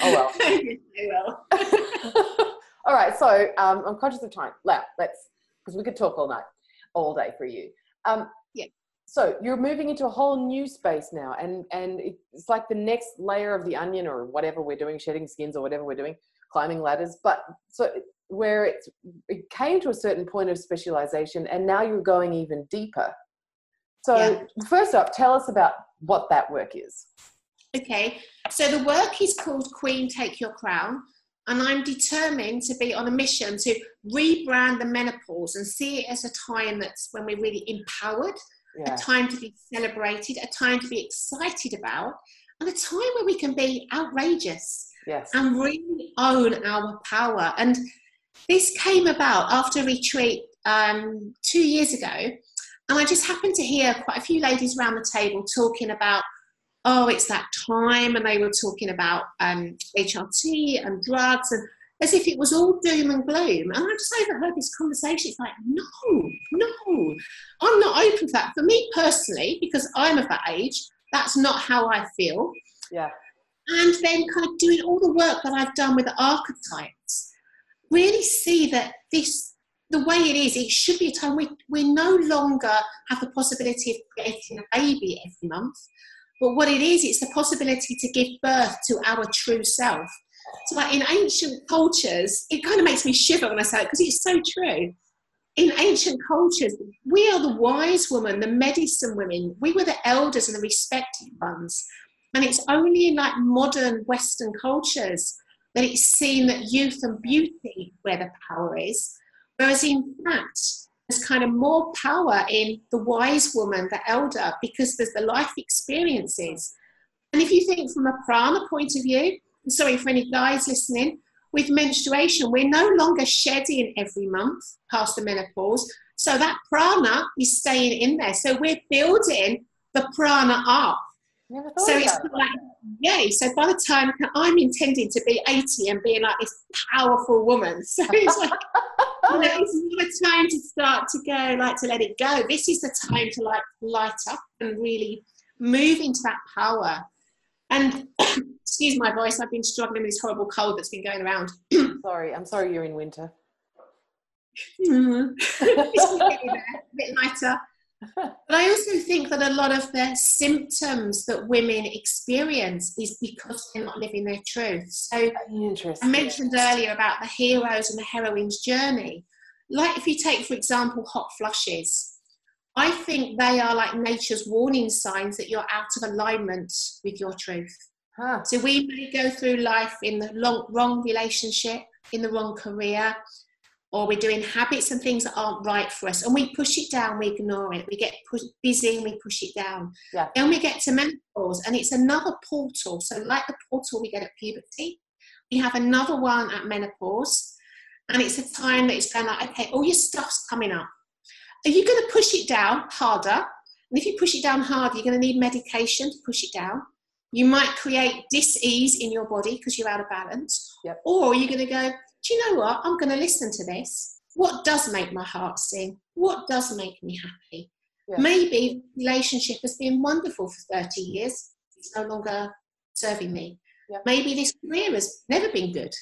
Oh well. will. all right. So um, I'm conscious of time. Let's because we could talk all night, all day for you. Um, yeah. So you're moving into a whole new space now, and and it's like the next layer of the onion, or whatever we're doing, shedding skins, or whatever we're doing, climbing ladders. But so where it, it came to a certain point of specialization and now you're going even deeper. So, yeah. first up, tell us about what that work is. Okay, so the work is called Queen Take Your Crown, and I'm determined to be on a mission to rebrand the menopause and see it as a time that's when we're really empowered, yeah. a time to be celebrated, a time to be excited about, and a time where we can be outrageous yes. and really own our power. And this came about after a retreat um, two years ago, and I just happened to hear quite a few ladies around the table talking about, oh, it's that time, and they were talking about um, HRT and drugs, and as if it was all doom and gloom. And I just overheard this conversation. It's like, no, no, I'm not open to that. For me personally, because I'm of that age, that's not how I feel. Yeah. And then kind of doing all the work that I've done with the archetypes really see that this the way it is, it should be a time we, we no longer have the possibility of creating a baby every month. But what it is, it's the possibility to give birth to our true self. So, like in ancient cultures, it kind of makes me shiver when I say it because it's so true. In ancient cultures, we are the wise women, the medicine women. We were the elders and the respected ones. And it's only in like modern Western cultures that it's seen that youth and beauty where the power is. Whereas in fact, there's kind of more power in the wise woman, the elder, because there's the life experiences. And if you think from a prana point of view, sorry for any guys listening, with menstruation, we're no longer shedding every month past the menopause. So that prana is staying in there. So we're building the prana up. So it's like, yay. So by the time I'm intending to be 80 and being like this powerful woman. So it's like, you know, it's a time to start to go, like to let it go. This is the time to like light up and really move into that power. And excuse my voice, I've been struggling with this horrible cold that's been going around. sorry, I'm sorry you're in winter. Mm. it's a bit lighter. But I also think that a lot of the symptoms that women experience is because they're not living their truth. So I mentioned earlier about the heroes and the heroine's journey. Like if you take, for example, hot flushes, I think they are like nature's warning signs that you're out of alignment with your truth. Huh. So we may go through life in the long, wrong relationship, in the wrong career, or we're doing habits and things that aren't right for us and we push it down we ignore it. We get busy and we push it down. Yeah. then we get to menopause and it's another portal. So like the portal we get at puberty we have another one at menopause and it's a time that it's going like okay all your stuff's coming up. Are you going to push it down harder? And if you push it down harder you're going to need medication to push it down. You might create dis-ease in your body because you're out of balance. Yep. or you're going to go do you know what? I'm going to listen to this. What does make my heart sing? What does make me happy? Yeah. Maybe relationship has been wonderful for 30 years. It's no longer serving me. Yeah. Maybe this career has never been good.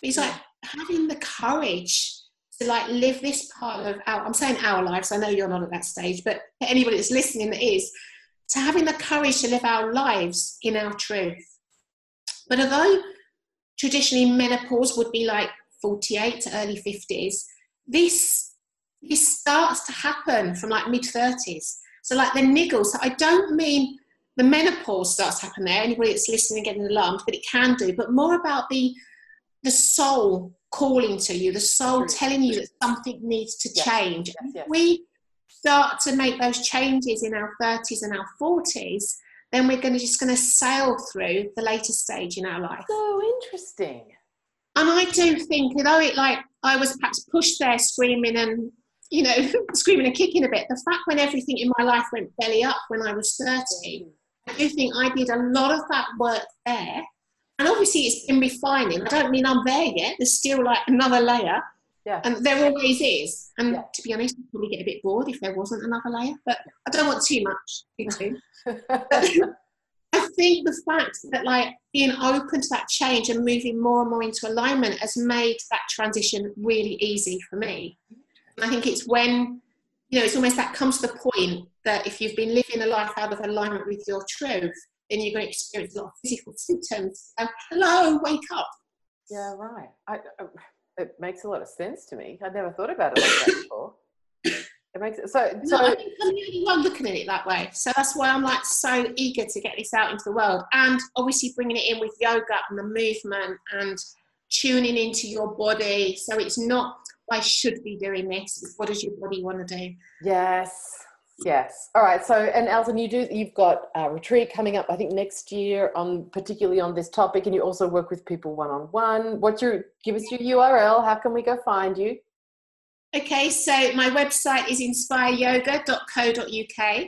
But it's yeah. like having the courage to like live this part of our, I'm saying our lives, I know you're not at that stage, but anybody that's listening that is, to having the courage to live our lives in our truth. But although traditionally menopause would be like 48 to early 50s, this, this starts to happen from like mid 30s. So, like the niggles, so I don't mean the menopause starts to happen there, anybody that's listening getting alarmed, but it can do, but more about the, the soul calling to you, the soul telling you that something needs to yes. change. Yes, yes. We start to make those changes in our 30s and our 40s, then we're going to just going to sail through the later stage in our life. So interesting. And I do think, although it like I was perhaps pushed there screaming and you know screaming and kicking a bit, the fact when everything in my life went belly up when I was 30, I do think I did a lot of that work there. And obviously it's been refining. I don't mean I'm there yet. There's still like another layer. Yeah. And there always is. And yeah. to be honest, I'd probably get a bit bored if there wasn't another layer. But I don't want too much. I think the fact that like being open to that change and moving more and more into alignment has made that transition really easy for me. I think it's when you know it's almost that comes to the point that if you've been living a life out of alignment with your truth, then you're going to experience a lot of physical symptoms. And hello, wake up. Yeah, right. I, I, it makes a lot of sense to me. I'd never thought about it like that before. It makes it so. so no, I think I'm the only one looking at it that way. So that's why I'm like so eager to get this out into the world, and obviously bringing it in with yoga and the movement and tuning into your body. So it's not I should be doing this. What does your body want to do? Yes. Yes. All right. So, and Alison, you do. You've got a retreat coming up. I think next year on particularly on this topic, and you also work with people one on one. What's your? Give us your URL. How can we go find you? Okay, so my website is inspireyoga.co.uk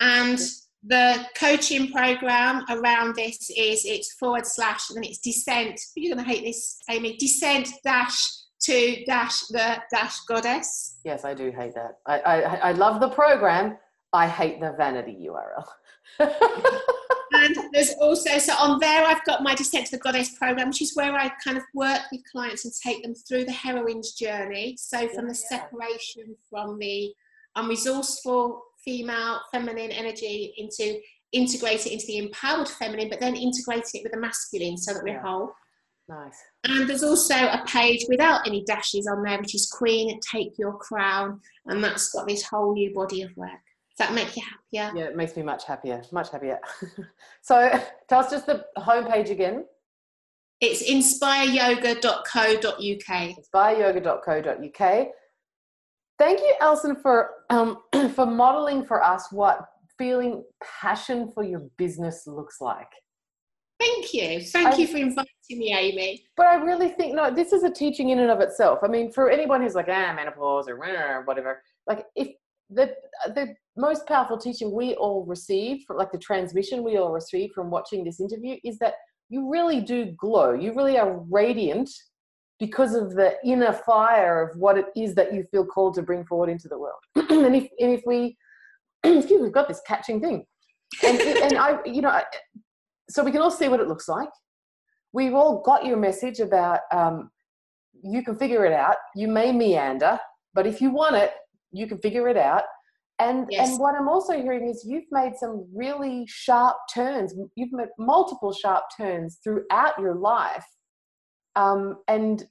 and the coaching program around this is it's forward slash and then it's descent. You're going to hate this, Amy. Descent dash to dash the dash goddess. Yes, I do hate that. I, I, I love the program. I hate the vanity URL. and there's also so on there I've got my Descent to the Goddess program, which is where I kind of work with clients and take them through the heroine's journey. So from the separation from the unresourceful female feminine energy into integrate it into the empowered feminine, but then integrate it with the masculine so that we're yeah. whole. Nice. And there's also a page without any dashes on there, which is Queen Take Your Crown, and that's got this whole new body of work. Does that make you happier? Yeah, it makes me much happier, much happier. so tell us just the homepage again. It's inspireyoga.co.uk. Inspireyoga.co.uk. Thank you, Alison, for um, for modeling for us what feeling passion for your business looks like. Thank you. Thank I, you for inviting me, Amy. But I really think no, this is a teaching in and of itself. I mean, for anyone who's like, ah, menopause or whatever, like if the the most powerful teaching we all receive from like the transmission we all receive from watching this interview is that you really do glow. You really are radiant because of the inner fire of what it is that you feel called to bring forward into the world. and if and if we excuse me, we've got this catching thing. And, and I, you know, so we can all see what it looks like. We've all got your message about um, you can figure it out. You may meander, but if you want it, you can figure it out. And yes. and what I'm also hearing is you've made some really sharp turns. You've made multiple sharp turns throughout your life, um, and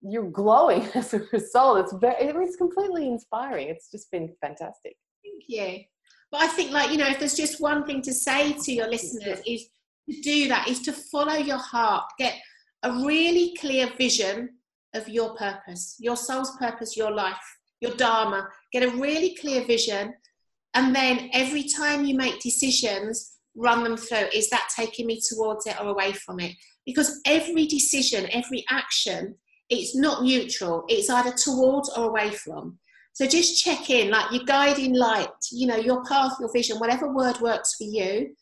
you're glowing as a result. It's very, it's completely inspiring. It's just been fantastic. Thank you. But I think, like you know, if there's just one thing to say to your listeners is to do that is to follow your heart. Get a really clear vision of your purpose, your soul's purpose, your life your Dharma, get a really clear vision, and then every time you make decisions, run them through. Is that taking me towards it or away from it? Because every decision, every action, it's not neutral. It's either towards or away from. So just check in, like your guiding light, you know, your path, your vision, whatever word works for you.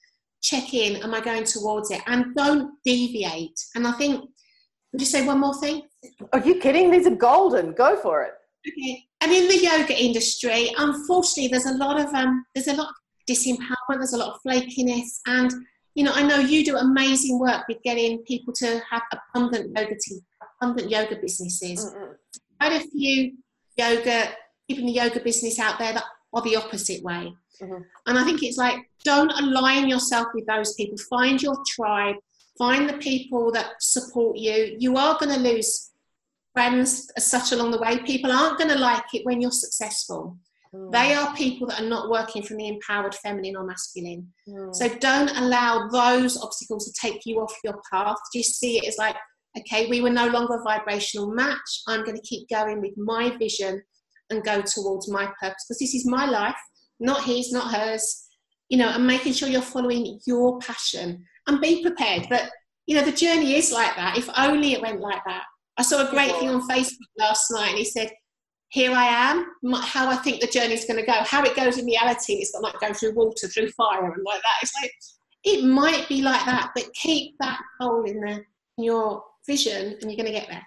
Check in. Am I going towards it? And don't deviate. And I think, would you say one more thing? Are you kidding? These are golden. Go for it. Okay. And in the yoga industry, unfortunately, there's a lot of um, there's a lot of disempowerment. There's a lot of flakiness, and you know, I know you do amazing work with getting people to have abundant yoga, to, abundant yoga businesses. Mm-hmm. Quite a few yoga, people in the yoga business out there that are the opposite way. Mm-hmm. And I think it's like, don't align yourself with those people. Find your tribe. Find the people that support you. You are going to lose friends as such along the way. People aren't going to like it when you're successful. Mm. They are people that are not working from the empowered feminine or masculine. Mm. So don't allow those obstacles to take you off your path. Just see it as like, okay, we were no longer a vibrational match. I'm going to keep going with my vision and go towards my purpose because this is my life, not his, not hers. You know, and making sure you're following your passion and be prepared. But you know, the journey is like that. If only it went like that. I saw a great thing on Facebook last night, and he said, "Here I am. How I think the journey is going to go. How it goes in reality. It's not like going through water, through fire, and like that. It's like it might be like that, but keep that goal in there, in your vision, and you're going to get there."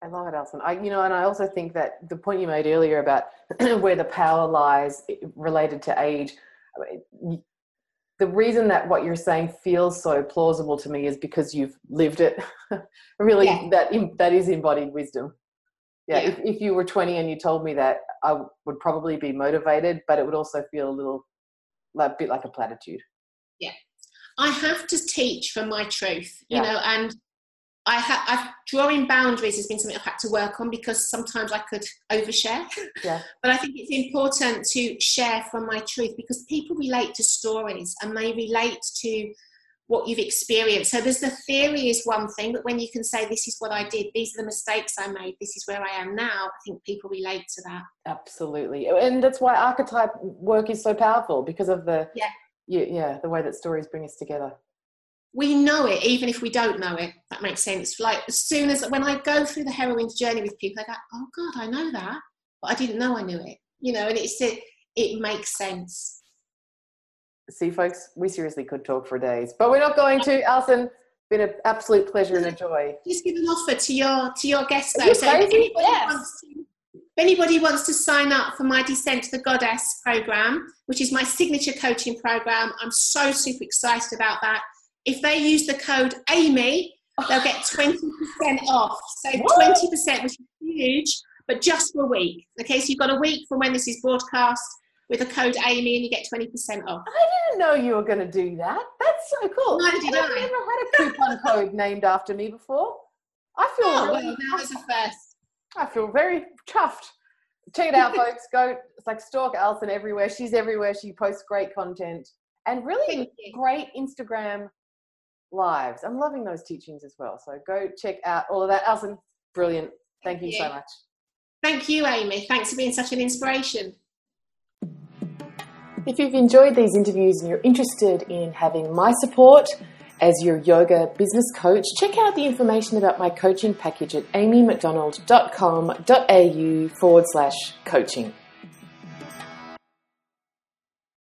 I love it, Alison. I, you know, and I also think that the point you made earlier about where the power lies related to age, the reason that what you're saying feels so plausible to me is because you've lived it. really, yeah. that that is embodied wisdom. Yeah, yeah. If, if you were 20 and you told me that, I would probably be motivated, but it would also feel a little, like, a bit like a platitude. Yeah, I have to teach from my truth, you yeah. know, and I have I've, drawing boundaries has been something I've had to work on because sometimes I could overshare. Yeah. but I think it's important to share from my truth because people relate to stories and they relate to what you've experienced. So there's the theory is one thing, but when you can say this is what I did, these are the mistakes I made, this is where I am now, I think people relate to that. Absolutely. And that's why archetype work is so powerful because of the yeah, yeah, the way that stories bring us together we know it even if we don't know it. That makes sense. Like as soon as when i go through the heroine's journey with people i go oh god i know that. But i didn't know i knew it you know and it's it, it makes sense. See folks we seriously could talk for days but we're not going to. Alison been an absolute pleasure and a joy. just give an offer to your to your guests though. so if anybody, yes. wants to, if anybody wants to sign up for my descent to the goddess program which is my signature coaching program i'm so super excited about that if they use the code Amy, they'll get 20% off. So 20%, which is huge, but just for a week. Okay, so you've got a week from when this is broadcast with the code Amy and you get 20% off. I didn't know you were going to do that. That's so cool. Neither did I've never had a coupon code named after me before. I feel Oh, really, well, that was a first. I feel very chuffed. Check it out, folks. Go, it's like stalk Alison everywhere. She's everywhere. She posts great content and really great Instagram lives. I'm loving those teachings as well. So go check out all of that. Alison, brilliant. Thank, Thank you so much. Thank you, Amy. Thanks for being such an inspiration. If you've enjoyed these interviews and you're interested in having my support as your yoga business coach, check out the information about my coaching package at amymcdonald.com.au forward slash coaching.